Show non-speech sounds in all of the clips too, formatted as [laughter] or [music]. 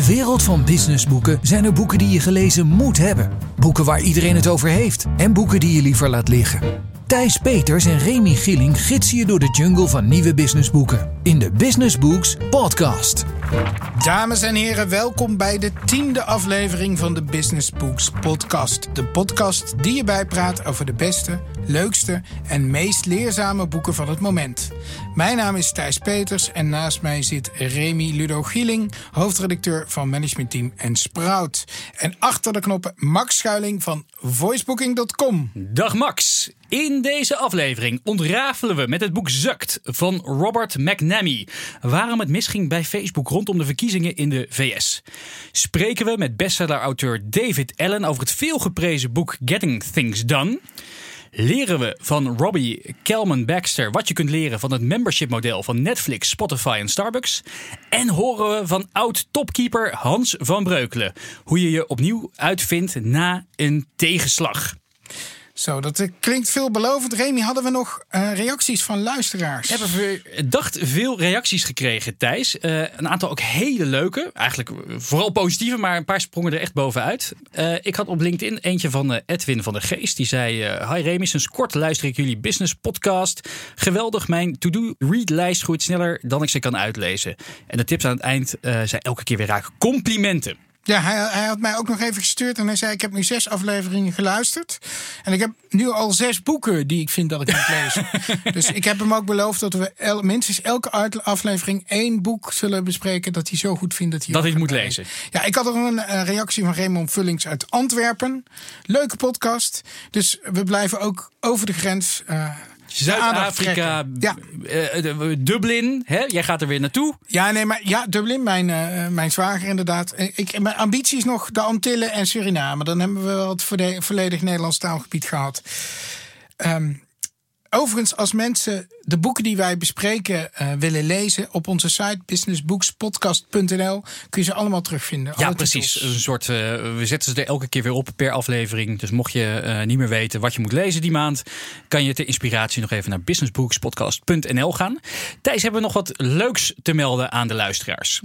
de wereld van businessboeken zijn er boeken die je gelezen moet hebben. Boeken waar iedereen het over heeft. En boeken die je liever laat liggen. Thijs Peters en Remy Gilling gidsen je door de jungle van nieuwe businessboeken. In de Business Books Podcast. Dames en heren, welkom bij de tiende aflevering van de Business Books Podcast. De podcast die je bijpraat over de beste, leukste en meest leerzame boeken van het moment. Mijn naam is Thijs Peters en naast mij zit Remy Ludo Gieling, hoofdredacteur van managementteam en Sprout. En achter de knoppen Max Schuiling van voicebooking.com. Dag Max. In deze aflevering ontrafelen we met het boek Zukt van Robert McNamee. Waarom het misging bij Facebook rondom de verkiezingen in de VS. Spreken we met bestseller-auteur David Allen over het veelgeprezen boek Getting Things Done. Leren we van Robbie Kelman Baxter wat je kunt leren van het membership model van Netflix, Spotify en Starbucks. En horen we van oud-topkeeper Hans van Breukelen hoe je je opnieuw uitvindt na een tegenslag. Zo, dat eh, klinkt veelbelovend. Remy, hadden we nog uh, reacties van luisteraars? We hebben verdacht veel reacties gekregen, Thijs. Uh, een aantal ook hele leuke. Eigenlijk vooral positieve, maar een paar sprongen er echt bovenuit. Ik had op LinkedIn eentje van Edwin van der Geest. Die zei, hi Remy, sinds kort luister ik jullie business podcast. Geweldig, mijn to-do-read lijst groeit sneller dan ik ze kan uitlezen. En de tips aan het eind zijn elke keer weer raak complimenten. Ja, hij, hij, had mij ook nog even gestuurd en hij zei: Ik heb nu zes afleveringen geluisterd. En ik heb nu al zes boeken die ik vind dat ik moet [laughs] lezen. dus ik heb hem ook beloofd dat we el, minstens elke aflevering één boek zullen bespreken. dat hij zo goed vindt dat hij, dat hij het moet lezen. Ja, ik had er een, een reactie van Raymond Vullings uit Antwerpen. Leuke podcast. Dus we blijven ook over de grens. Uh, Zuid-Afrika, ja. Uh, Dublin. Hè? Jij gaat er weer naartoe. Ja, nee, maar ja, Dublin, mijn, uh, mijn zwager inderdaad. Ik, mijn ambitie is nog de Antillen en Suriname. Dan hebben we wel het volledig Nederlands taalgebied gehad. Um, Overigens, als mensen de boeken die wij bespreken uh, willen lezen op onze site businessbookspodcast.nl kun je ze allemaal terugvinden. Ja, precies. Een soort, uh, we zetten ze er elke keer weer op per aflevering. Dus mocht je uh, niet meer weten wat je moet lezen die maand, kan je ter inspiratie nog even naar businessbookspodcast.nl gaan. Thijs, hebben we nog wat leuks te melden aan de luisteraars?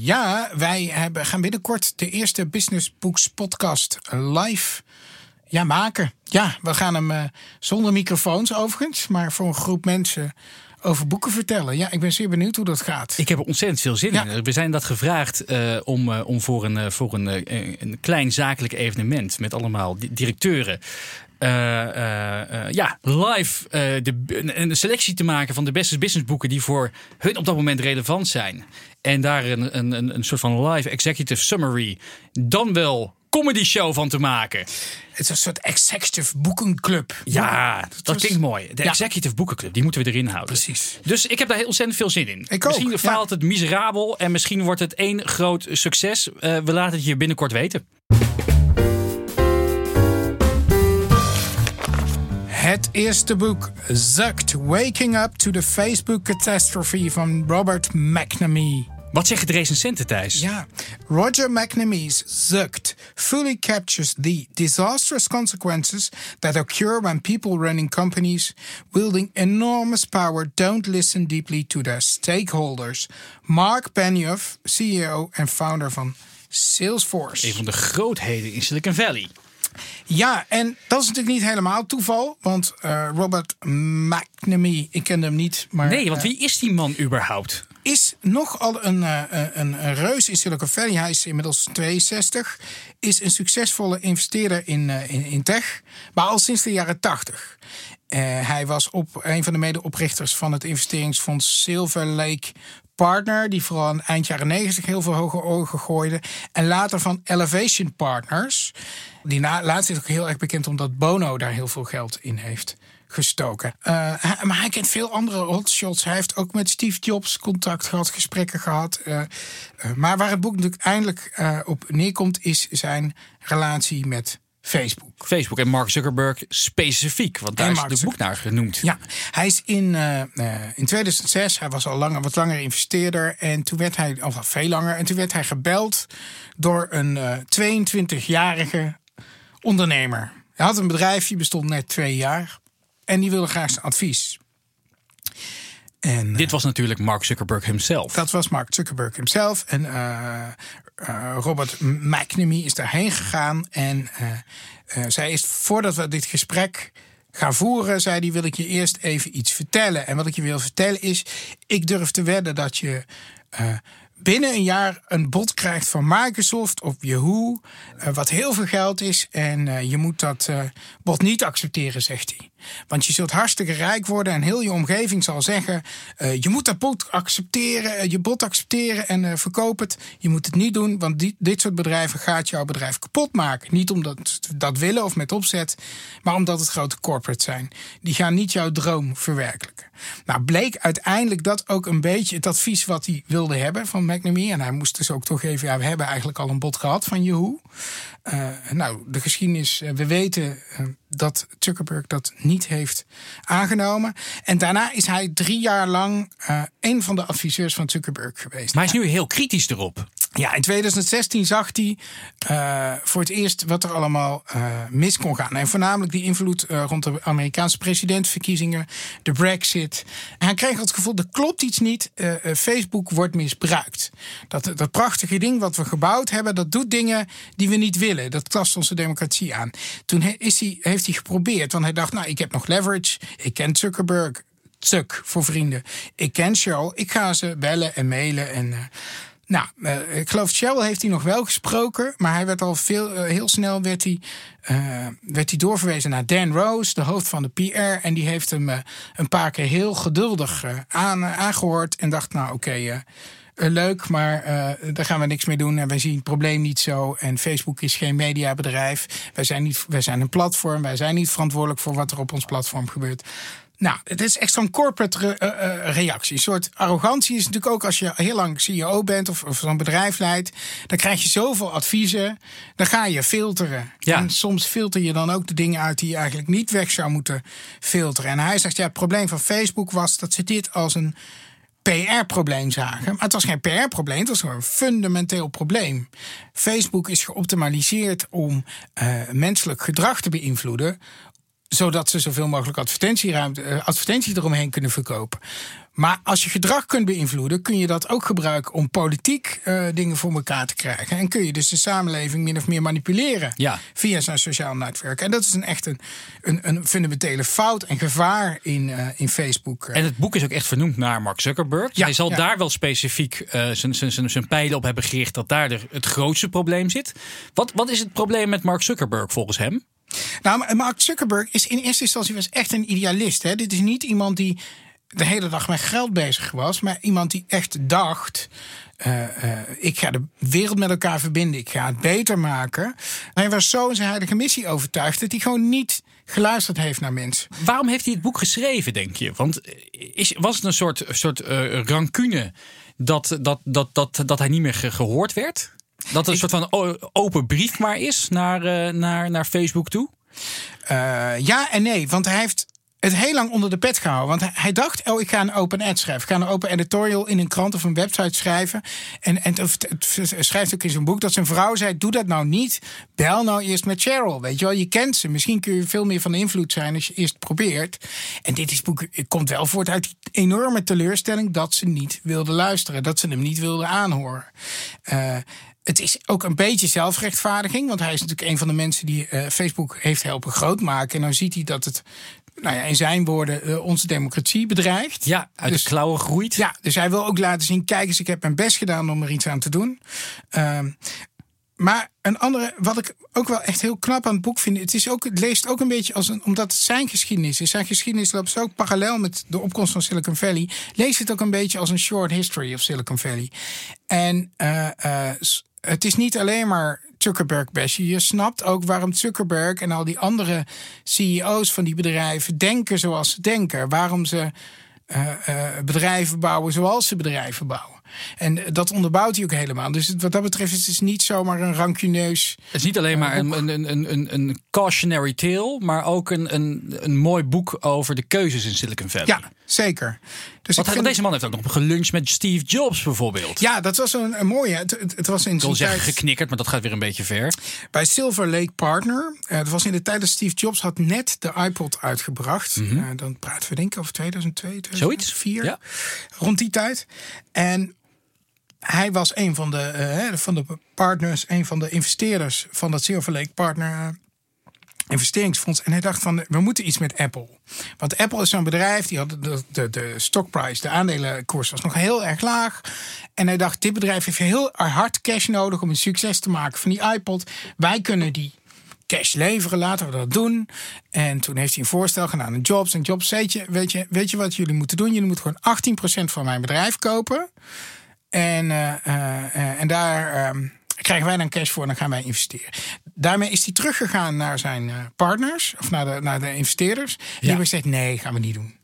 ja, wij hebben, gaan binnenkort de eerste Business Books podcast live ja, maken. Ja, we gaan hem uh, zonder microfoons overigens, maar voor een groep mensen over boeken vertellen. Ja, ik ben zeer benieuwd hoe dat gaat. Ik heb er ontzettend veel zin in. We zijn dat gevraagd uh, om, uh, om voor, een, voor een, een klein zakelijk evenement met allemaal directeuren. Uh, ja, live de, een, selectie te maken van de beste businessboeken die voor hun op dat moment relevant zijn. En daar een, een, een soort van live executive summary. Dan wel comedy show van te maken. Het is een soort executive boekenclub. Ja, dat, klinkt mooi. De executive boekenclub, die moeten we erin houden. Precies. Dus ik heb daar heel ontzettend veel zin in. Ik misschien ook, faalt het miserabel en misschien wordt het één groot succes. Uh, we laten het je binnenkort weten. Het eerste boek, Zucked, Waking Up to the Facebook Catastrophe van Robert McNamee. Wat zeggen de recensenten, Thijs? Ja, Roger McNamee's Zucked fully captures the disastrous consequences that occur when people running companies wielding enormous power don't listen deeply to their stakeholders. Mark Benioff, CEO en founder van Salesforce. Een van de grootheden in Silicon Valley. Ja, en dat is natuurlijk niet helemaal toeval. Want uh, Robert McNamee, ik ken hem niet. Maar, nee, want wie is die man überhaupt? Is nogal een, uh, een, een reus in Silicon Valley. Hij is inmiddels 62. Is een succesvolle investeerder in, uh, in, in, tech. Maar al sinds de jaren 80. hij was op, een van de medeoprichters van het investeringsfonds Silver Lake Partner, die vooral aan eind jaren 90 heel veel hoge ogen gooide. En later van Elevation Partners. Die laatst is ook heel erg bekend omdat Bono daar heel veel geld in heeft gestoken. Uh, hij, maar hij kent veel andere hotshots. Hij heeft ook met Steve Jobs contact gehad, gesprekken gehad. Uh, uh, maar waar het boek natuurlijk eindelijk op neerkomt, is zijn relatie met Facebook. Facebook en Mark Zuckerberg specifiek, want daar is het boek naar genoemd. Ja, hij is in, uh, in 2006, hij was al langer, wat langer investeerder. En toen werd hij, of al veel langer, en toen werd hij gebeld door een uh, 22-jarige ondernemer. Hij had een bedrijf, die bestond net twee jaar. En die wilde graag zijn advies. En, Dit was natuurlijk Mark Zuckerberg himself. Dat was Mark Zuckerberg himself. En Robert McNamee is daarheen gegaan. En zij is, voordat we dit gesprek gaan voeren, zei hij, wil ik je eerst even iets vertellen. En wat ik je wil vertellen is, ik durf te wedden dat je binnen een jaar een bod krijgt van Microsoft of Yahoo, wat heel veel geld is. En je moet dat bod niet accepteren, zegt hij. Want je zult hartstikke rijk worden en heel je omgeving zal zeggen: je moet dat bod accepteren, je bod accepteren en verkoop het. Je moet het niet doen, want die, dit soort bedrijven gaat jouw bedrijf kapot maken. Niet omdat ze dat willen of met opzet, maar omdat het grote corporates zijn. Die gaan niet jouw droom verwerkelijken. Nou, bleek uiteindelijk dat ook een beetje het advies wat hij wilde hebben van McNamee. En hij moest dus ook toegeven, ja, we hebben eigenlijk al een bod gehad van Yahoo. Uh, nou, de geschiedenis, uh, we weten uh, dat Zuckerberg dat niet heeft aangenomen. En daarna is hij drie jaar lang een van de adviseurs van Zuckerberg geweest. Maar hij is nu heel kritisch erop. Ja, in 2016 zag hij uh, voor het eerst wat er allemaal uh, mis kon gaan. En voornamelijk die invloed uh, rond de Amerikaanse presidentsverkiezingen, de Brexit. En hij kreeg het gevoel, er klopt iets niet. Facebook wordt misbruikt. Dat, dat prachtige ding wat we gebouwd hebben, dat doet dingen die we niet willen. Dat tast onze democratie aan. Toen is hij, heeft hij geprobeerd, want hij dacht, nou, ik heb nog leverage. Ik ken Zuckerberg. Zuck voor vrienden. Ik ken Sheryl. Ik ga ze bellen en mailen en... Nou, uh, ik geloof Shell heeft hij nog wel gesproken, maar hij werd al veel, uh, heel snel werd hij, werd hij doorverwezen naar Dan Rose, de hoofd van de PR, en die heeft hem een paar keer heel geduldig aan, aangehoord en dacht, nou oké. Leuk, maar daar gaan we niks mee doen. En wij zien het probleem niet zo. En Facebook is geen mediabedrijf. Wij zijn, niet, wij zijn een platform. Wij zijn niet verantwoordelijk voor wat er op ons platform gebeurt. Nou, het is echt zo'n corporate re uh, reactie. Een soort arrogantie is natuurlijk ook als je heel lang CEO bent of, of zo'n bedrijf leidt. Dan krijg je zoveel adviezen. Dan ga je filteren. Ja. En soms filter je dan ook de dingen uit die je eigenlijk niet weg zou moeten filteren. En hij zegt, ja, het probleem van Facebook was dat ze dit als een PR-probleem zagen. Maar het was geen PR-probleem, het was gewoon een fundamenteel probleem. Facebook is geoptimaliseerd om uh, menselijk gedrag te beïnvloeden zodat ze zoveel mogelijk advertentieruimte, uh, advertenties eromheen kunnen verkopen. Maar als je gedrag kunt beïnvloeden, kun je dat ook gebruiken om politiek uh, dingen voor elkaar te krijgen. En kun je dus de samenleving min of meer manipuleren ja. via zo'n sociaal netwerk. En dat is een echt een, een, een fundamentele fout en gevaar in, uh, in Facebook. En het boek is ook echt vernoemd naar Mark Zuckerberg. Ja, Hij zal ja. daar wel specifiek uh, zijn pijlen op hebben gericht dat daar de, het grootste probleem zit. Wat, wat is het probleem met Mark Zuckerberg volgens hem? Nou, Mark Zuckerberg is in eerste instantie was echt een idealist. Hè? Dit is niet iemand die de hele dag met geld bezig was, maar iemand die echt dacht. Uh, uh, ik ga de wereld met elkaar verbinden. Ik ga het beter maken. Hij was zo in zijn heilige missie overtuigd dat hij gewoon niet geluisterd heeft naar mensen. Waarom heeft hij het boek geschreven, denk je? Want is, was het een soort, soort uh, rancune dat, dat, dat, dat, dat hij niet meer gehoord werd? Dat het een soort van open brief maar is naar, naar, naar Facebook toe? Ja en nee, want hij heeft het heel lang onder de pet gehouden. Want hij dacht, oh, ik ga een open ad schrijven. Ik ga een open editorial in een krant of een website schrijven. En, en het, schrijft ook in zijn boek dat zijn vrouw zei, doe dat nou niet. Bel nou eerst met Cheryl, weet je wel. Je kent ze. Misschien kun je veel meer van invloed zijn als je eerst probeert. En dit is boek komt wel voort uit die enorme teleurstelling... dat ze niet wilde luisteren. Dat ze hem niet wilde aanhoren. Uh, het is ook een beetje zelfrechtvaardiging. Want hij is natuurlijk een van de mensen die uh, Facebook heeft helpen grootmaken. En dan ziet hij dat het nou ja, in zijn woorden, uh, onze democratie bedreigt. Ja, uit dus, de klauwen groeit. Ja, dus hij wil ook laten zien: kijk eens, ik heb mijn best gedaan om er iets aan te doen. Uh, maar een andere, wat ik ook wel echt heel knap aan het boek vind, het, is ook, het leest ook een beetje als een, omdat het zijn geschiedenis is. Zijn geschiedenis loopt zo ook parallel met de opkomst van Silicon Valley. Lees het ook een beetje als een short history of Silicon Valley. En uh, uh, het is niet alleen maar Zuckerberg bashen. Je snapt ook waarom Zuckerberg en al die andere CEO's van die bedrijven denken zoals ze denken. Waarom ze uh, uh, bedrijven bouwen zoals ze bedrijven bouwen. En dat onderbouwt hij ook helemaal. Dus wat dat betreft is het niet zomaar een rancuneus. Het is niet alleen maar een, een, een, een, een cautionary tale, maar ook een, een, een mooi boek over de keuzes in Silicon Valley. Ja, zeker. Dus Want ik vind- deze man heeft ook nog geluncht met Steve Jobs bijvoorbeeld. Ja, dat was een, een mooie. Het, het, het was in Ik wil zijn zeggen tijd geknikkerd, maar dat gaat weer een beetje ver. bij Silver Lake Partner. Eh, dat was in de tijd dat Steve Jobs had net de iPod uitgebracht. Eh, dan praten we denk ik over 2002, 2004. Mhm. ja. Rond die tijd. En hij was een van de, eh, van de partners, een van de investeerders van dat Silver Lake Partner investeringsfonds. En hij dacht van, we moeten iets met Apple. Want Apple is zo'n bedrijf, die had de, de, de stockprijs, de aandelenkoers was nog heel erg laag. En hij dacht, dit bedrijf heeft heel hard cash nodig om een succes te maken van die iPod. Wij kunnen die cash leveren, laten we dat doen. En toen heeft hij een voorstel gedaan aan Jobs. En Jobs zei, je, weet, je, weet je wat jullie moeten doen? Jullie moeten gewoon 18% van mijn bedrijf kopen. En, eh, eh, eh, en daar krijgen wij dan cash voor en dan gaan wij investeren. Daarmee is hij teruggegaan naar zijn eh, partners, of naar de, naar de investeerders. Die hebben gezegd, nee, gaan we niet doen.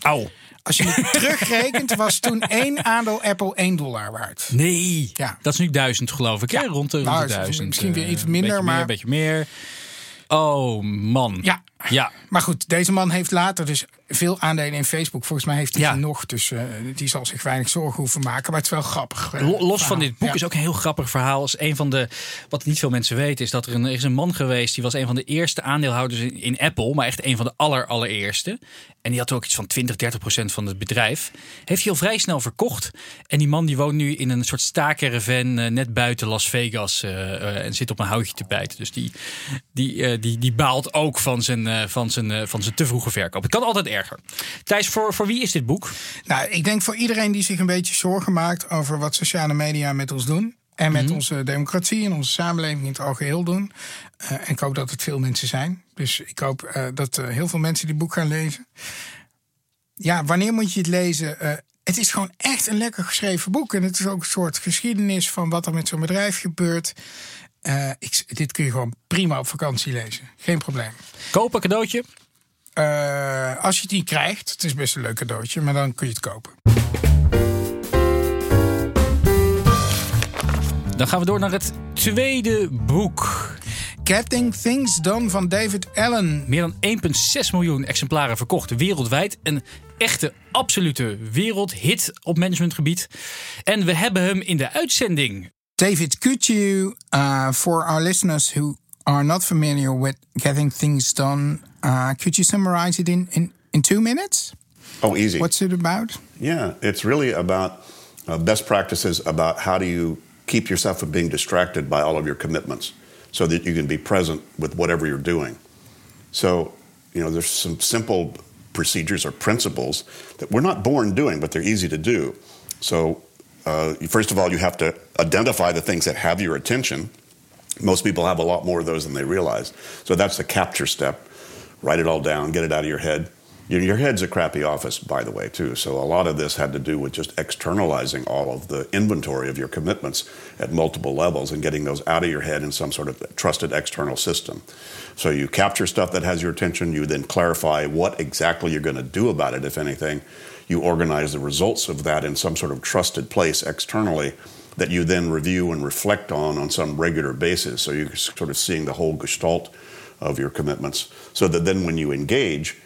Au. Als je het terugrekent, was toen één aandeel Apple 1 dollar waard. Nee, Ja. dat is nu duizend geloof ik. Ja, Ja. rond de, rond Nou, de is duizend. misschien weer eh, iets minder, beetje maar- Meer, een beetje meer. Oh man. Ja. Ja. Maar goed, deze man heeft later dus veel aandelen in Facebook. Volgens mij heeft hij Ja. nog, dus eh, die zal zich weinig zorgen hoeven maken. Maar het is wel grappig. eh, Lo- Los van dit boek Ja. is ook een heel grappig verhaal. Is een van de, wat niet veel mensen weten, is dat er, een, er is een man geweest. Die was een van de eerste aandeelhouders in, in Apple. Maar echt een van de aller, allereerste. En die had ook iets van 20, 30 procent van het bedrijf. Heeft hij al vrij snel verkocht. En die man die woont nu in een soort staakerven eh, net buiten Las Vegas. en zit op een houtje te bijten. Dus die, die, die, die baalt ook van zijn, eh, van, zijn, eh, van zijn te vroege verkoop. Het kan altijd erger. Thijs, voor, voor wie is dit boek? Nou, ik denk voor iedereen die zich een beetje zorgen maakt over wat sociale media met ons doen. En met onze democratie en onze samenleving in het algeheel doen. Eh, en ik hoop dat het veel mensen zijn. Dus ik hoop eh, dat eh, heel veel mensen dit boek gaan lezen. Ja, wanneer moet je het lezen? Eh, het is gewoon echt een lekker geschreven boek. En het is ook een soort geschiedenis van wat er met zo'n bedrijf gebeurt. Eh, ik, dit kun je gewoon prima op vakantie lezen. Geen probleem. Kopen, cadeautje? Eh, als je het niet krijgt, het is best een leuk cadeautje, maar dan kun je het kopen. Dan gaan we door naar het tweede boek. Getting Things Done van David Allen. Meer dan 1,6 miljoen exemplaren verkocht wereldwijd. Een echte, absolute wereldhit op managementgebied. En we hebben hem in de uitzending. David, could you, uh, for our listeners who are not familiar with Getting Things Done, uh, could you summarize it in, in, in two minutes? Oh, easy. What's it about? Yeah, it's really about uh, best practices about how do you keep yourself from being distracted by all of your commitments so that you can be present with whatever you're doing. So, you know, there's some simple procedures or principles that we're not born doing, but they're easy to do. So, uh, first of all, you have to identify the things that have your attention. Most people have a lot more of those than they realize. So that's the capture step. Write it all down, get it out of your head. Your, your head's a crappy office, by the way, too. So a lot of this had to do with just externalizing all of the inventory of your commitments at multiple levels and getting those out of your head in some sort of trusted external system. So you capture stuff that has your attention. You then clarify what exactly you're going to do about it, if anything. You organize the results of that in some sort of trusted place externally that you then review and reflect on on some regular basis. So you're sort of seeing the whole gestalt of your commitments. So that then when you engage,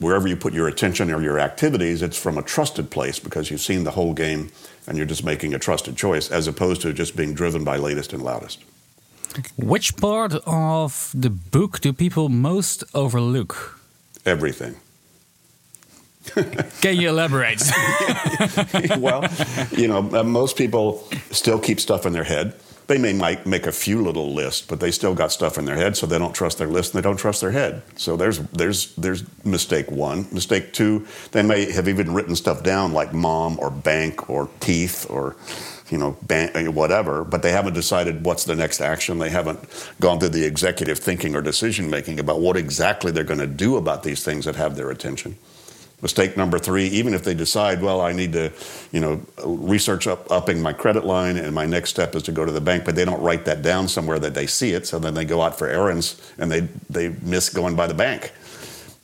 wherever you put your attention or your activities, it's from a trusted place because you've seen the whole game and you're just making a trusted choice as opposed to just being driven by latest and loudest. Which part of the book do people most overlook? Everything. Can you elaborate? [laughs] well, you know, uh, most people still keep stuff in their head. They may might make a few little lists, but they still got stuff in their head, so they don't trust their list and they don't trust their head. So there's there's there's mistake one. Mistake two, they may have even written stuff down like mom or bank or teeth or you know, ban- whatever, but they haven't decided what's the next action. They haven't gone through the executive thinking or decision making about what exactly they're going to do about these things that have their attention. Mistake number three, even if they decide, well, I need to, you know, research up upping my credit line and my next step is to go to the bank, but they don't write that down somewhere that they see it, so then they go out for errands and they, they miss going by the bank.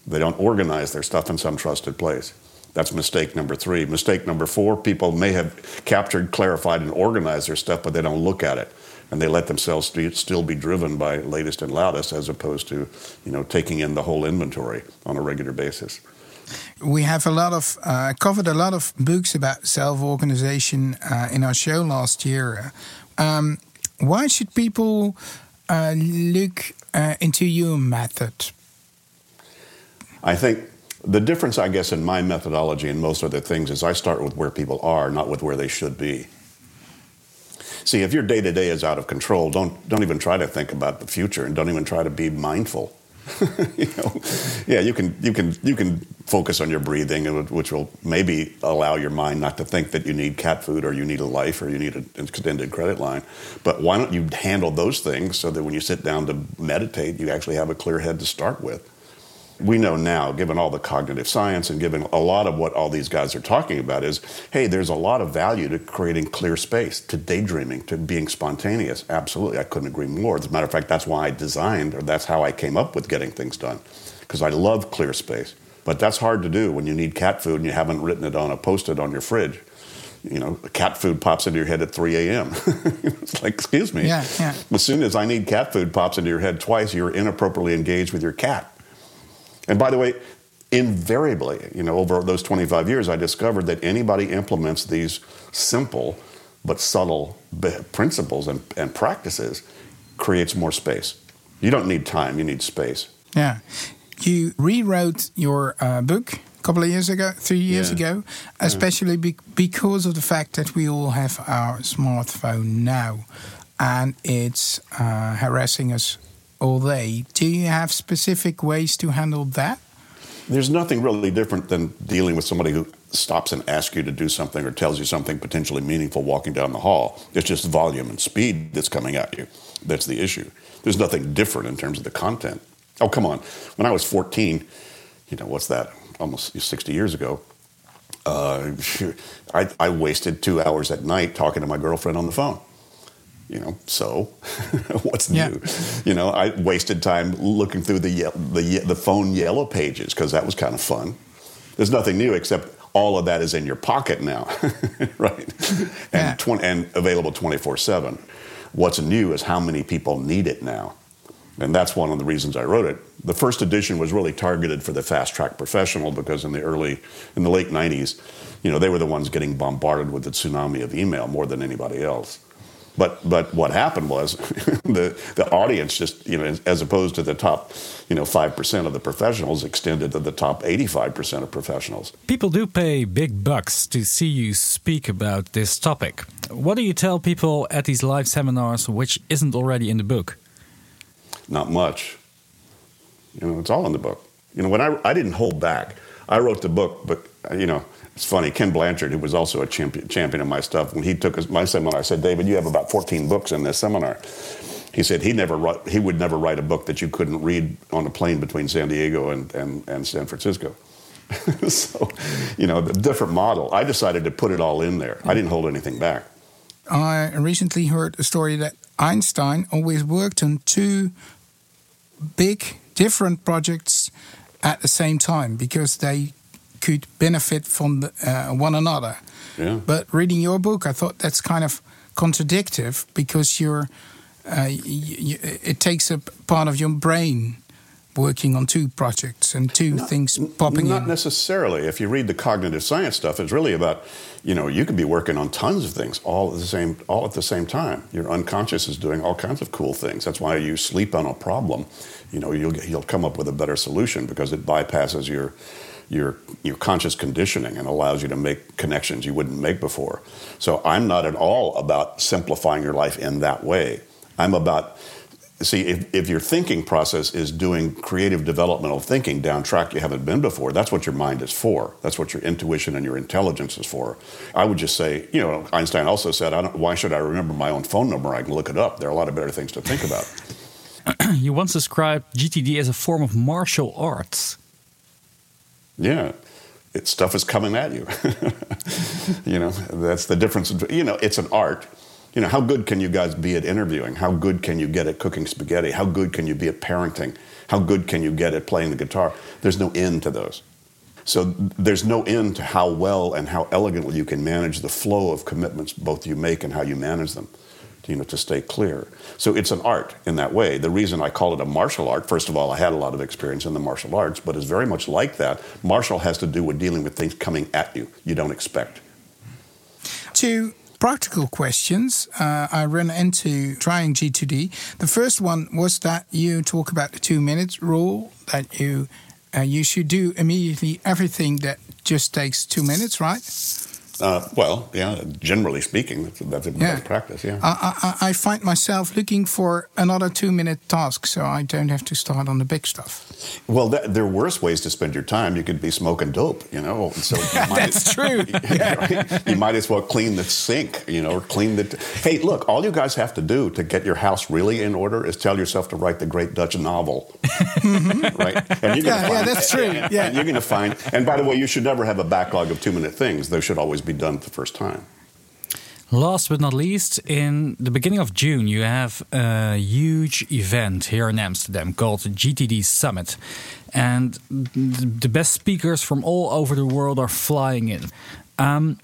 They don't organize their stuff in some trusted place. That's mistake number three. Mistake number four people may have captured, clarified, and organized their stuff, but they don't look at it. And they let themselves still be driven by latest and loudest as opposed to, you know, taking in the whole inventory on a regular basis. We have a lot of uh, covered a lot of books about self-organization uh, in our show last year. Um, why should people uh, look uh, into your method? I think the difference, I guess, in my methodology and most other things is I start with where people are, not with where they should be. See, if your day to day is out of control, don't don't even try to think about the future, and don't even try to be mindful. [laughs] you know, yeah, you can you can you can focus on your breathing, which will maybe allow your mind not to think that you need cat food or you need a life or you need an extended credit line. But why don't you handle those things so that when you sit down to meditate, you actually have a clear head to start with? We know now, given all the cognitive science and given a lot of what all these guys are talking about, is hey, there's a lot of value to creating clear space, to daydreaming, to being spontaneous. Absolutely, I couldn't agree more. As a matter of fact, that's why I designed, or that's how I came up with getting things done, because I love clear space. But that's hard to do when you need cat food and you haven't written it on a post it on your fridge. You know, cat food pops into your head at 3 a.m. [laughs] it's like, excuse me. Yeah, yeah. As soon as I need cat food pops into your head twice, you're inappropriately engaged with your cat. And by the way, invariably, you know, over those 25 years, I discovered that anybody implements these simple but subtle principles and, and practices creates more space. You don't need time, you need space. Yeah. You rewrote your uh, book a couple of years ago, three years Yeah. ago, especially be- because of the fact that we all have our smartphone now and it's uh, harassing us all they. Do you have specific ways to handle that? There's nothing really different than dealing with somebody who stops and asks you to do something or tells you something potentially meaningful walking down the hall. It's just volume and speed that's coming at you. That's the issue. There's nothing different in terms of the content. Oh, come on. When I was 14, you know, what's that? Almost 60 years ago. Uh, [laughs] I, I wasted two hours at night talking to my girlfriend on the phone you know, so [laughs] what's Yeah. new? You know, I wasted time looking through the the the phone yellow pages because that was kind of fun. There's nothing new except all of that is in your pocket now, [laughs] right? Yeah. And twen- and available 24/7. What's new is how many people need it now. And that's one of the reasons I wrote it. The first edition was really targeted for the fast track professional because in the early, in the late 90s, you know, they were the ones getting bombarded with the tsunami of email more than anybody else. But but what happened was [laughs] the the audience just you know as opposed to the top you know five percent of the professionals extended to the top eighty five percent of professionals. People do pay big bucks to see you speak about this topic. What do you tell people at these live seminars which isn't already in the book? Not much. You know, it's all in the book. You know, when I I didn't hold back. I wrote the book, but you know, it's funny. Ken Blanchard, who was also a champion, champion of my stuff, when he took his, my seminar, I said, David, you have about 14 books in this seminar. He said he never wrote, he would never write a book that you couldn't read on a plane between San Diego and, and, and San Francisco. [laughs] so, you know, the different model. I decided to put it all in there. I didn't hold anything back. I recently heard a story that Einstein always worked on two big different projects at the same time because they could benefit from the, uh, one another. Yeah. But reading your book, I thought that's kind of contradictive because you're, uh, y- y- it takes a part of your brain working on two projects and two things popping up. Not in. necessarily. If you read the cognitive science stuff, it's really about, you know, you could be working on tons of things all at the same all at the same time. Your unconscious is doing all kinds of cool things. That's why you sleep on a problem. You know, you'll you'll come up with a better solution because it bypasses your your your conscious conditioning and allows you to make connections you wouldn't make before. So I'm not at all about simplifying your life in that way. I'm about see if, if your thinking process is doing creative developmental thinking down track you haven't been before that's what your mind is for that's what your intuition and your intelligence is for i would just say you know einstein also said why should i remember my own phone number i can look it up there are a lot of better things to think about [clears throat] You once described GTD as a form of martial arts. Yeah. It, stuff is coming at you. [laughs] You know that's the difference you know it's an art. You know how good can you guys be at interviewing? How good can you get at cooking spaghetti? How good can you be at parenting? How good can you get at playing the guitar? There's no end to those. So there's no end to how well and how elegantly you can manage the flow of commitments both you make and how you manage them. You know, to stay clear. So it's an art in that way. The reason I call it a martial art, first of all, I had a lot of experience in the martial arts, but it's very much like that. Martial has to do with dealing with things coming at you you don't expect. Two practical questions uh, I ran into trying G2D. The first one was that you talk about the two minutes rule, that you uh, you should do immediately everything that just takes two minutes, right? Uh, well, yeah, generally speaking, that's, that's a Yeah. best practice, yeah. I, I, I find myself looking for another two minute task so I don't have to start on the big stuff. well, that, there are worse ways to spend your time. You could be smoking dope, you know. So you [laughs] might- That's true. [laughs] you might as well clean the sink, you know, or clean the. hey, look, all you guys have to do to get your house really in order is tell yourself to write the great Dutch novel, [laughs] right? And you're Yeah, gonna yeah, find, that's true, And, yeah. and you're going to find. And by the way, you should never have a backlog of two-minute things. They should always be done the first time. Last but not least, in the beginning of June, you have a huge event here in Amsterdam called GTD Summit. And the best speakers from all over the world are flying in. Um,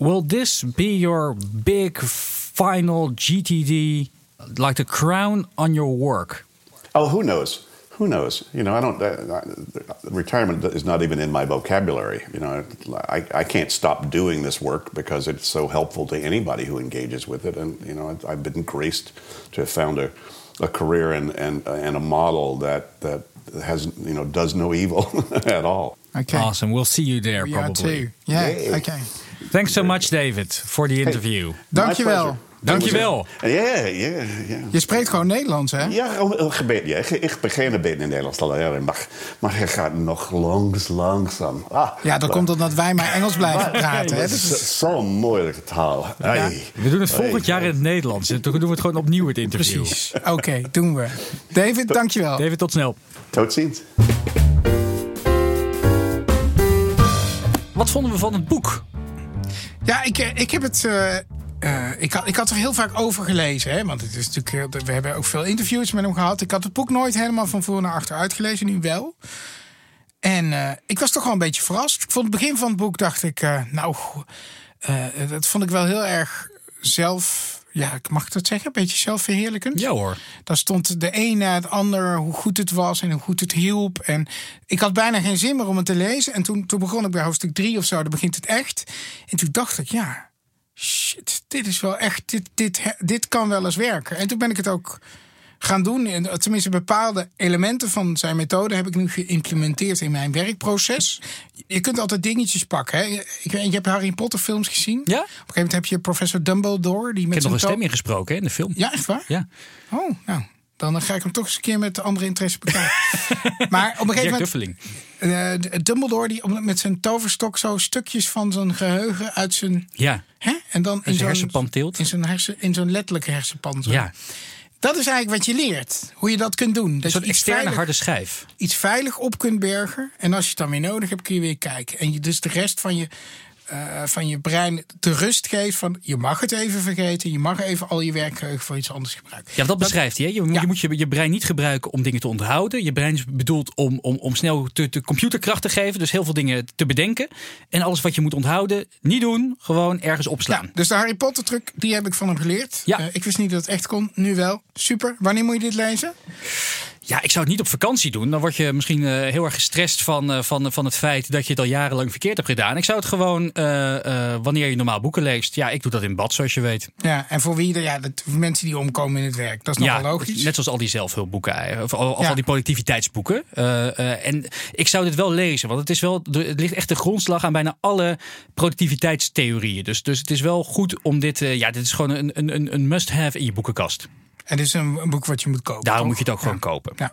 will this be your big final GTD, like the crown on your work? Oh, who knows? Who knows? You know, I don't. Uh, retirement is not even in my vocabulary. You know, I, I can't stop doing this work because it's so helpful to anybody who engages with it. And you know, I've- I've been graced to have found a, a career and and and a model that that has you know does no evil [laughs] at all. Okay. Awesome. We'll see you there We are probably. too. Yeah, Yay. okay. Thanks so much, David, for the interview. Dankjewel. Dankjewel. Ja, ja, ja. Je spreekt gewoon Nederlands, hè? Ja, oh, een gebed, ja. Ik, begin een beetje in Nederlands maar, maar je gaat nog langs, langzaam. Ah, Ja, dat komt omdat wij maar Engels blijven praten. Dat is- zo'n moeilijke taal. Hey. We doen het volgend jaar in het Nederlands. En toen doen we het gewoon opnieuw, het interview. Precies. Oké, doen we. David, dankjewel. David, tot snel. Tot ziens. Wat vonden we van het boek? Ja, ik, eh, ik heb het. eh, eh, ik, had, ik had er heel vaak over gelezen. Hè? Want het is natuurlijk, we hebben ook veel interviews met hem gehad. Ik had het boek nooit helemaal van voor naar achter uitgelezen, nu wel. En eh, ik was toch wel een beetje verrast. Ik vond het begin van het boek, dacht ik, eh, nou, dat vond ik wel heel erg zelf. Ja, ik mag dat zeggen, een beetje zelfverheerlijkend. Ja hoor. Daar stond de een na het ander hoe goed het was en hoe goed het hielp. En ik had bijna geen zin meer om het te lezen. En toen, toen begon ik bij hoofdstuk 3 of zo, dan begint het echt. En toen dacht ik, ja, shit, dit is wel echt, dit, dit, dit kan wel eens werken. En toen ben ik het ook gaan doen. En tenminste, bepaalde elementen van zijn methode heb ik nu geïmplementeerd in mijn werkproces. Je kunt altijd dingetjes pakken. Hè? Ik weet, je hebt Harry Potter films gezien. Ja. Op een gegeven moment heb je professor Dumbledore. Die met Ik heb nog een stem ingesproken hè, in de film. Ja, echt waar? Ja. Oh, nou. Dan ga ik hem toch eens een keer met de andere interesse bekijken. [laughs] maar op een gegeven moment... Eh, Dumbledore die met zijn toverstok zo stukjes van zijn geheugen uit zijn... Ja. Hè? En dan in zijn zo'n. In zo'n, hersen, in zo'n letterlijke hersenpan. zo. Ja. Dat is eigenlijk wat je leert. Hoe je dat kunt doen. Dat iets externe veilig, harde schijf. iets veilig op kunt bergen. En als je het dan weer nodig hebt, kun je weer kijken. En je dus de rest van je, eh, van je brein de rust geeft van... je mag het even vergeten. Je mag even al je werkgeheugen voor iets anders gebruiken. Ja, dat beschrijft hij. Hè? Je, Ja. je moet je, je brein niet gebruiken om dingen te onthouden. Je brein is bedoeld om, om, om snel te, te computerkracht te geven. Dus heel veel dingen te bedenken. En alles wat je moet onthouden, niet doen. Gewoon ergens opslaan. Ja, dus de Harry Potter truc, die heb ik van hem geleerd. Ja. Eh, ik wist niet dat het echt kon, nu wel. Super. Wanneer moet je dit lezen? Ja, ik zou het niet op vakantie doen. Dan word je misschien eh, heel erg gestrest van, eh, van, van het feit dat je het al jarenlang verkeerd hebt gedaan. Ik zou het gewoon, eh, wanneer je normaal boeken leest. Ja, ik doe dat in bad, zoals je weet. Ja, en voor wie? er- Ja, dat, mensen die omkomen in het werk. Dat is ja, nogal logisch. net zoals al die zelfhulpboeken. Of, al, of Ja. al die productiviteitsboeken. En ik zou dit wel lezen. Want het, is wel, het ligt echt de grondslag aan bijna alle productiviteitstheorieën. Dus, dus het is wel goed om dit... ja, dit is gewoon een, een- een must-have in je boekenkast. En dit is een, een boek wat je moet kopen. Daarom toch? moet je het ook Ja. gewoon kopen. Ja.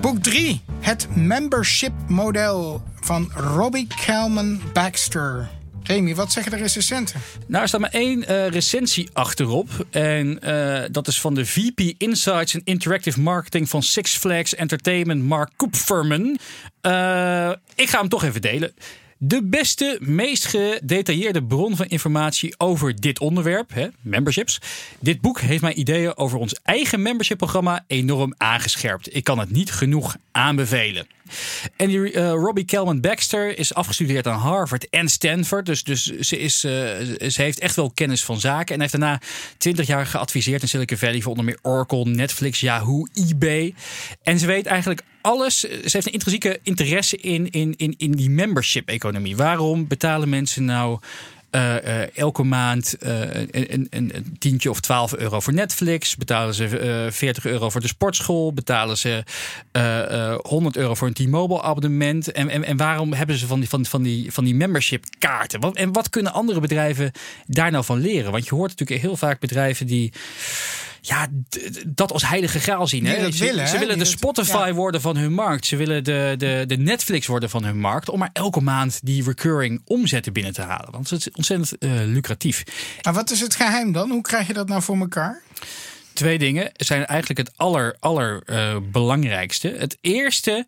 Boek 3. Het membership model van Robbie Kalman Baxter. Remy, wat zeggen de recensenten? Nou, er staat maar één eh, recensie achterop. En eh, dat is van de VP Insights and Interactive Marketing van Six Flags Entertainment, Mark Koepferman. Eh, ik ga hem toch even delen. De beste, meest gedetailleerde bron van informatie over dit onderwerp, hè, memberships. Dit boek heeft mijn ideeën over ons eigen membership-programma enorm aangescherpt. Ik kan het niet genoeg aanbevelen. En die, uh, Robbie Kelman Baxter is afgestudeerd aan Harvard en Stanford. Dus, dus ze, is, uh, ze heeft echt wel kennis van zaken. En heeft daarna 20 jaar geadviseerd in Silicon Valley voor onder meer Oracle, Netflix, Yahoo, eBay. En ze weet eigenlijk alles. Ze heeft een intrinsieke interesse in, in, in, in die membership-economie. Waarom betalen mensen nou elke maand uh, een, een, een, tientje of 12 euro voor Netflix. Betalen ze 40 euro voor de sportschool. Betalen ze 100 euro voor een T-Mobile abonnement. En, en, en waarom hebben ze van die, van, van die, van die membership kaarten? En wat kunnen andere bedrijven daar nou van leren? Want je hoort natuurlijk heel vaak bedrijven die ja, dat als heilige graal zien. Hè? Ze willen, ze willen de Spotify worden van hun markt. Ze willen de, de, de Netflix worden van hun markt. Om maar elke maand die recurring omzetten binnen te halen. Want het is ontzettend uh, lucratief. Maar wat is het geheim dan? Hoe krijg je dat nou voor elkaar? Twee dingen zijn eigenlijk het aller, aller uh, belangrijkste. Het eerste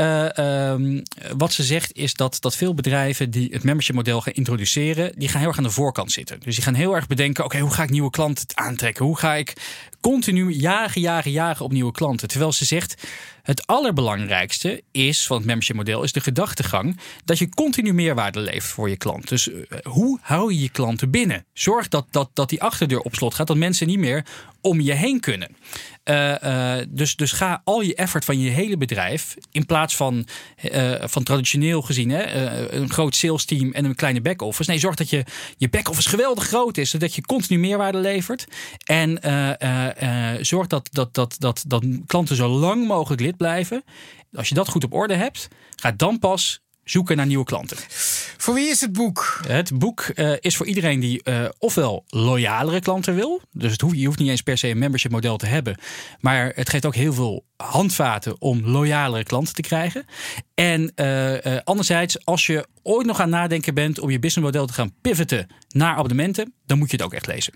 uh, um, wat ze zegt is dat, dat veel bedrijven die het membership model gaan introduceren, die gaan heel erg aan de voorkant zitten. Dus die gaan heel erg bedenken: oké, hoe ga ik nieuwe klanten aantrekken? Hoe ga ik continu jagen, jagen, jagen op nieuwe klanten? Terwijl ze zegt: het allerbelangrijkste is van het membership model is de gedachtegang dat je continu meerwaarde levert voor je klant. Dus uh, hoe hou je je klanten binnen? Zorg dat, dat, dat die achterdeur op slot gaat, dat mensen niet meer om je heen kunnen. Uh, uh, dus, dus ga al je effort van je hele bedrijf in plaats van, van traditioneel gezien hè, een groot sales team en een kleine back-office. Nee, zorg dat je, je back-office geweldig groot is, zodat je continu meerwaarde levert. En zorg dat, dat, dat, dat, dat klanten zo lang mogelijk lid blijven. Als je dat goed op orde hebt, ga dan pas zoeken naar nieuwe klanten. Voor wie is het boek? Het boek uh, is voor iedereen die uh, ofwel loyalere klanten wil. Dus het hoeft, je hoeft niet eens per se een membership model te hebben. Maar het geeft ook heel veel handvaten om loyalere klanten te krijgen. En uh, anderzijds, als je ooit nog aan nadenken bent om je businessmodel te gaan pivoten naar abonnementen, dan moet je het ook echt lezen.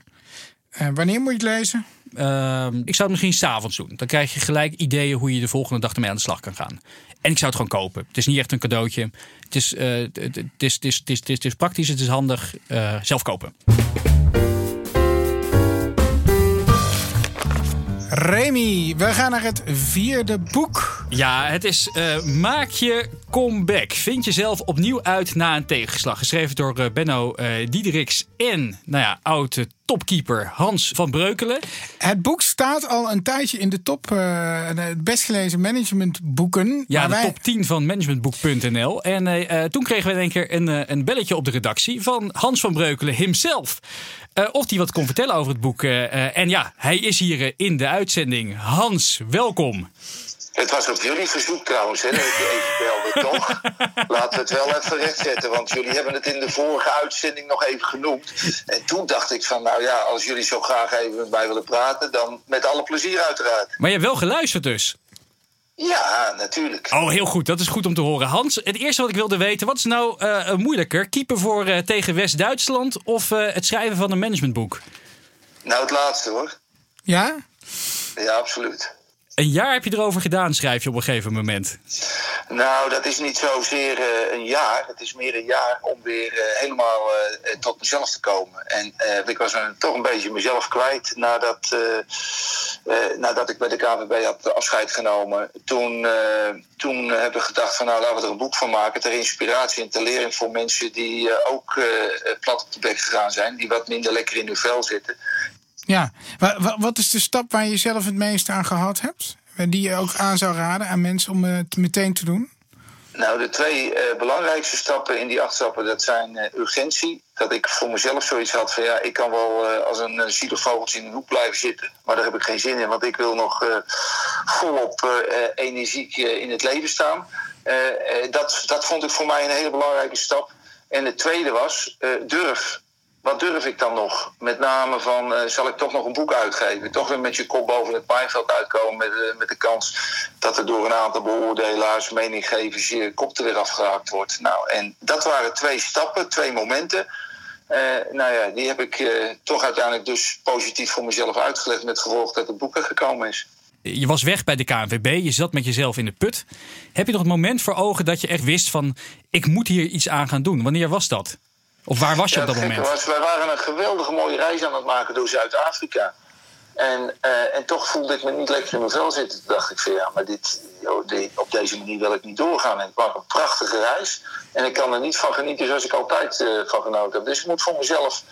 Wanneer moet je het lezen? Ehm, ik zou het misschien s'avonds doen. Dan krijg je gelijk ideeën hoe je de volgende dag ermee aan de slag kan gaan. En ik zou het gewoon kopen. Het is niet echt een cadeautje. Het is, uh, het, is, het, is, het, is, het is praktisch, het is handig. Uh, zelf kopen. Remy, we gaan naar het vierde boek. Ja, het is uh, Maak je comeback. Vind jezelf opnieuw uit na een tegenslag. Geschreven door uh, Benno uh, Diederiks en nou ja, oud topkeeper Hans van Breukelen. Het boek staat al een tijdje in de top, uh, het best gelezen managementboeken. Ja, de wij... top 10 van managementboek.nl. En uh, toen kregen we in één keer een, een belletje op de redactie van Hans van Breukelen himself. Uh, of hij wat kon vertellen over het boek. en ja, hij is hier in de uitzending. Hans, welkom. Het was op jullie verzoek trouwens, hè, dat ik je even belde, [laughs] toch? Laten we het wel even rechtzetten, want jullie hebben het in de vorige uitzending nog even genoemd. En toen dacht ik van, nou ja, als jullie zo graag even met mij willen praten, dan met alle plezier uiteraard. Maar je hebt wel geluisterd dus? Ja, natuurlijk. Oh, heel goed. Dat is goed om te horen. Hans, het eerste wat ik wilde weten, wat is nou uh, moeilijker? Keeper voor uh, tegen West-Duitsland of uh, het schrijven van een managementboek? Nou, het laatste hoor. Ja? Ja, absoluut. Een jaar heb je erover gedaan, schrijf je op een gegeven moment. Nou, dat is niet zozeer uh, een jaar. Het is meer een jaar om weer uh, helemaal uh, tot mezelf te komen. En ik was toch een beetje mezelf kwijt nadat, nadat ik bij de KVB had afscheid genomen. Toen, toen hebben we gedacht van nou laten we er een boek van maken. Ter inspiratie en ter lering voor mensen die ook plat op de bek gegaan zijn. Die wat minder lekker in hun vel zitten. Ja, wat is de stap waar je zelf het meest aan gehad hebt? Die je ook aan zou raden aan mensen om het meteen te doen? Nou, de twee uh, belangrijkste stappen in die acht stappen, dat zijn uh, urgentie. Dat ik voor mezelf zoiets had van ja, ik kan wel als een zielig vogeltje in een hoek blijven zitten. Maar daar heb ik geen zin in, want ik wil nog volop energiek in het leven staan. dat, dat vond ik voor mij een hele belangrijke stap. En de tweede was durf wat durf ik dan nog? Met name van, uh, zal ik toch nog een boek uitgeven? Toch weer met je kop boven het pijnveld uitkomen met, uh, met de kans dat er door een aantal beoordelaars, meninggevers, je kop er weer afgeraakt wordt. Nou, en dat waren twee stappen, twee momenten. Uh, nou ja, die heb ik toch uiteindelijk dus positief voor mezelf uitgelegd met gevolg dat het boek er gekomen is. Je was weg bij de KNVB, je zat met jezelf in de put. Heb je nog het moment voor ogen dat je echt wist van... ik moet hier iets aan gaan doen? Wanneer was dat? Of waar was je op dat moment? Was, wij waren een geweldige mooie reis aan het maken door Zuid-Afrika. En, uh, en toch voelde ik me niet lekker in mijn vel zitten. Toen dacht ik van ja, maar dit, joh, dit, op deze manier wil ik niet doorgaan. En het was een prachtige reis. En ik kan er niet van genieten zoals ik altijd uh, van genoten heb. Dus ik moet voor mezelf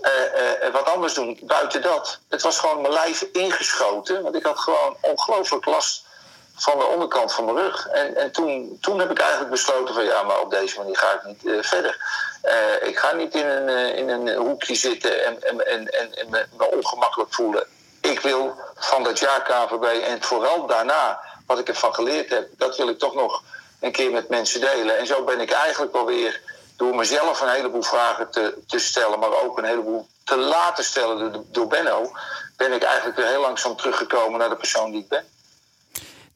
uh, wat anders doen. Buiten dat, het was gewoon mijn lijf ingeschoten. Want ik had gewoon ongelooflijk last van de onderkant van mijn rug. En, en toen, toen heb ik eigenlijk besloten van ja, maar op deze manier ga ik niet uh, verder. Uh, ik ga niet in een, uh, in een hoekje zitten en, en, en, en, me, ongemakkelijk voelen. Ik wil van dat jaar KVB en vooral daarna, wat ik ervan geleerd heb, dat wil ik toch nog een keer met mensen delen. En zo ben ik eigenlijk alweer door mezelf een heleboel vragen te, te stellen, maar ook een heleboel te laten stellen door, door Benno, ben ik eigenlijk weer heel langzaam teruggekomen naar de persoon die ik ben.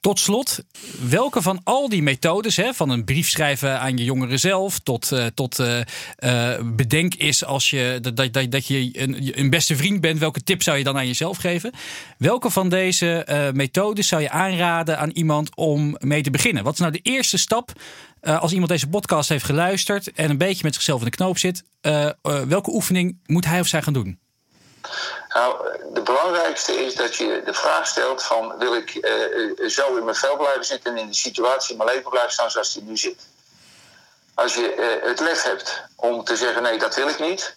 Tot slot, welke van al die methodes, hè, van een brief schrijven aan je jongeren zelf, tot, uh, tot uh, uh, bedenk is als je, dat, dat, dat je een, een, beste vriend bent, welke tip zou je dan aan jezelf geven? Welke van deze methodes zou je aanraden aan iemand om mee te beginnen? Wat is nou de eerste stap als iemand deze podcast heeft geluisterd en een beetje met zichzelf in de knoop zit? welke oefening moet hij of zij gaan doen? Nou, de belangrijkste is dat je de vraag stelt van... wil ik uh, zo in mijn vel blijven zitten en in de situatie in mijn leven blijven staan zoals die nu zit? Als je uh, het lef hebt om te zeggen nee, dat wil ik niet...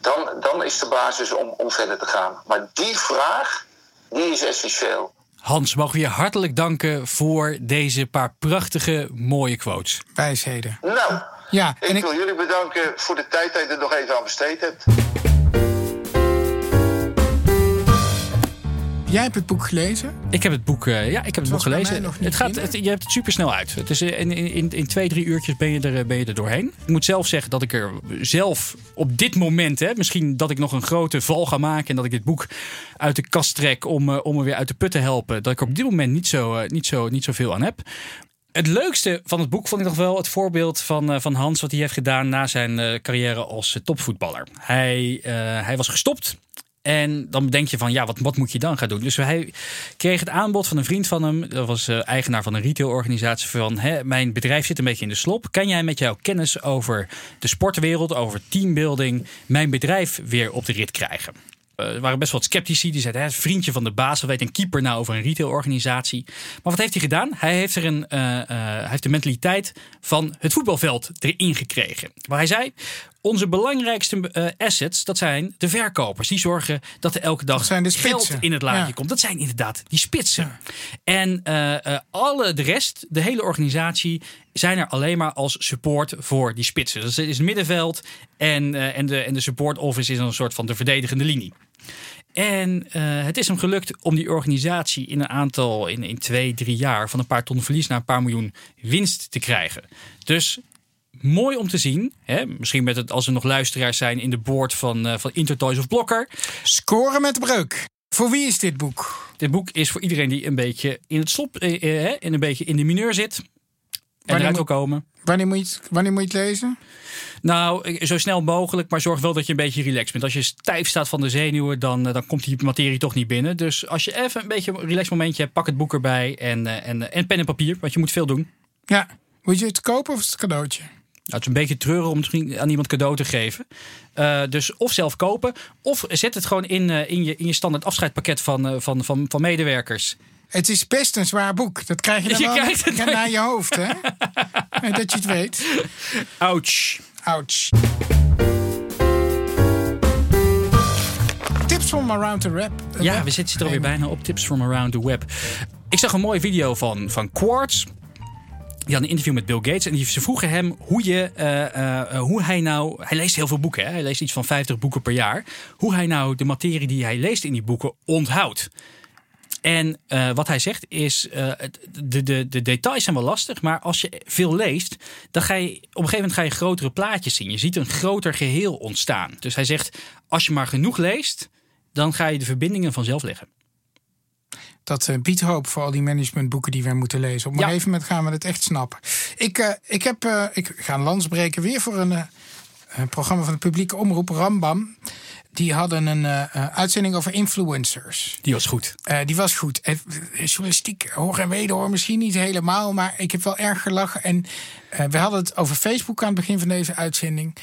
dan, dan is de basis om, om verder te gaan. Maar die vraag, die is essentieel. Hans, mogen we je hartelijk danken voor deze paar prachtige, mooie quotes. Wijsheden. Nou, ja, ik, ik wil jullie bedanken voor de tijd dat je er nog even aan besteed hebt. Jij hebt het boek gelezen? Ik heb het boek, uh, ja, ik heb het boek gelezen. Het gaat, het, je hebt het super snel uit. Het is in, in, in twee, drie uurtjes ben je, er, ben je er doorheen. Ik moet zelf zeggen dat ik er zelf op dit moment, hè, misschien dat ik nog een grote val ga maken en dat ik dit boek uit de kast trek om, uh, om me weer uit de put te helpen. Dat ik op dit moment niet zo, uh, niet zo, niet zoveel aan heb. Het leukste van het boek vond ik nog wel het voorbeeld van, van Hans, wat hij heeft gedaan na zijn carrière als topvoetballer. Hij, hij was gestopt en dan denk je van, ja, wat, moet je dan gaan doen? Dus hij kreeg het aanbod van een vriend van hem. Dat was uh, eigenaar van een retailorganisatie. Van, hè, mijn bedrijf zit een beetje in de slop. Kan jij met jouw kennis over de sportwereld, over teambuilding... mijn bedrijf weer op de rit krijgen? Uh, er waren best wel wat sceptici. Die zeiden, hè, vriendje van de baas, wat weet een keeper nou over een retailorganisatie? Maar wat heeft hij gedaan? Hij heeft, er een, uh, hij heeft de mentaliteit van het voetbalveld erin gekregen. Waar hij zei, onze belangrijkste assets, dat zijn de verkopers. Die zorgen dat er elke dag geld in het laadje ja. komt. Dat zijn inderdaad die spitsen. Ja. En alle de rest, de hele organisatie, zijn er alleen maar als support voor die spitsen. Dus het is het middenveld en, en, de, en de support office is een soort van de verdedigende linie. En uh, het is hem gelukt om die organisatie in een aantal, in, in twee, drie jaar, van een paar ton verlies naar een paar miljoen winst te krijgen. Dus mooi om te zien. Hè? Misschien met het, als er nog luisteraars zijn in de board van, uh, van Intertoys of Blokker. Scoren met de breuk. Voor wie is dit boek? Dit boek is voor iedereen die een beetje in het slop, eh, eh, in een beetje in de mineur zit. En wanneer eruit wil komen. Wanneer moet, je het, wanneer moet je het lezen? Nou, zo snel mogelijk, maar zorg wel dat je een beetje relaxed bent. Als je stijf staat van de zenuwen, dan, dan komt die materie toch niet binnen. Dus als je even een beetje een relaxed momentje hebt, pak het boek erbij en, en, en pen en papier, want je moet veel doen. Ja, moet je het kopen of is het cadeautje? Nou, het is een beetje treurig om het aan iemand cadeau te geven. Uh, dus of zelf kopen, of zet het gewoon in, uh, in, je, in je standaard afscheidpakket van, uh, van, van, van medewerkers. Het is best een zwaar boek. Dat krijg je [laughs] dan je wel het naar je hoofd, hè? [laughs] dat je het weet. Ouch. Ouch. Tips from around the web. Ja, we zitten er alweer bijna op. Tips from around the web. Ik zag een mooie video van, van Quartz. Die had een interview met Bill Gates en die, ze vroegen hem hoe, je, uh, uh, hoe hij nou. Hij leest heel veel boeken, hè? hij leest iets van 50 boeken per jaar. Hoe hij nou de materie die hij leest in die boeken onthoudt. En wat hij zegt is, de, de, de details zijn wel lastig, maar als je veel leest, dan ga je op een gegeven moment ga je grotere plaatjes zien. Je ziet een groter geheel ontstaan. Dus hij zegt, als je maar genoeg leest, dan ga je de verbindingen vanzelf leggen. Dat uh, biedt hoop voor al die managementboeken die wij moeten lezen. Op een ja. gegeven moment gaan we het echt snappen. Ik, uh, ik, heb, uh, ik ga een lans breken weer voor een programma van de publieke omroep, Rambam. die hadden een uh, uitzending over influencers. Die was goed. Die was goed. En, journalistiek hoor en wederhoor misschien niet helemaal, maar ik heb wel erg gelachen. En we hadden het over Facebook aan het begin van deze uitzending.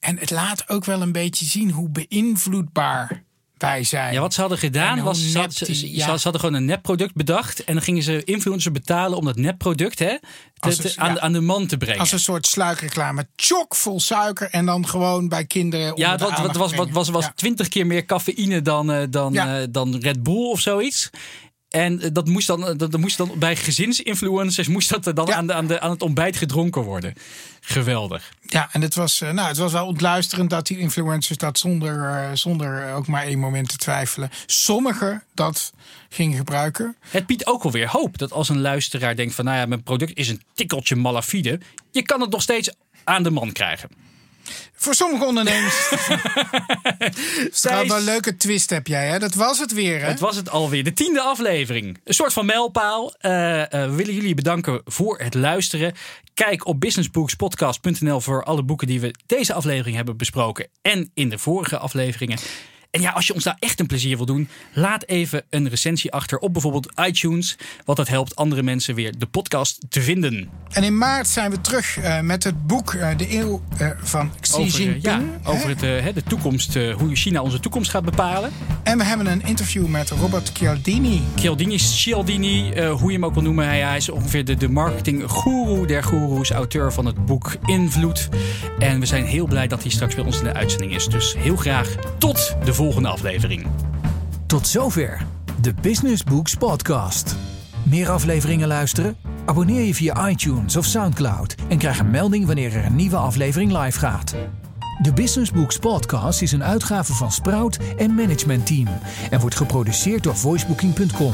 En het laat ook wel een beetje zien hoe beïnvloedbaar wij zijn. Ja, wat ze hadden gedaan was, ze, had, ze, ze, hadden gewoon een nepproduct bedacht. En dan gingen ze influencers betalen om dat nepproduct hè, te, aan, aan, de man te brengen. Als een soort sluikreclame. Chock vol suiker en dan gewoon bij kinderen. Ja, het was, was, was, was, was twintig keer meer cafeïne dan, uh, dan, uh, dan Red Bull of zoiets. En eh, dat moest dan, dat, moest dan bij gezinsinfluencers moest dat dan aan, de, aan, de, aan het ontbijt gedronken worden. Geweldig. Ja, en het was, nou, het was wel ontluisterend dat die influencers dat zonder, zonder ook maar één moment te twijfelen. Sommigen dat gingen gebruiken. Het biedt ook alweer hoop dat als een luisteraar denkt van nou ja, mijn product is een tikkeltje malafide. Je kan het nog steeds aan de man krijgen. Voor sommige ondernemers. [laughs] Wel een leuke twist heb jij, hè? Dat was het weer, hè? Het was het alweer. De tiende aflevering. Een soort van mijlpaal. Uh, uh, we willen jullie bedanken voor het luisteren. Kijk op businessbookspodcast.nl voor alle boeken die we deze aflevering hebben besproken. En in de vorige afleveringen. En ja, als je ons daar echt een plezier wil doen, laat even een recensie achter op bijvoorbeeld iTunes. Want dat helpt andere mensen weer de podcast te vinden. En in maart zijn we terug uh, met het boek uh, De Eeuw uh, van Xi over, Jinping. Ja, over het, de toekomst, hoe China onze toekomst gaat bepalen. En we hebben een interview met Robert Cialdini. Cialdini, Cialdini, hoe je hem ook wil noemen. Hij, hij is ongeveer de, de marketing-goeroe der goeroes, auteur van het boek Invloed. En we zijn heel blij dat hij straks bij ons in de uitzending is. Dus heel graag tot de volgende volgende aflevering. Tot zover de Business Books Podcast. Meer afleveringen luisteren? Abonneer je via iTunes of Soundcloud en krijg een melding wanneer er een nieuwe aflevering live gaat. De Business Books Podcast is een uitgave van Sprout en Management Team en wordt geproduceerd door voicebooking.com.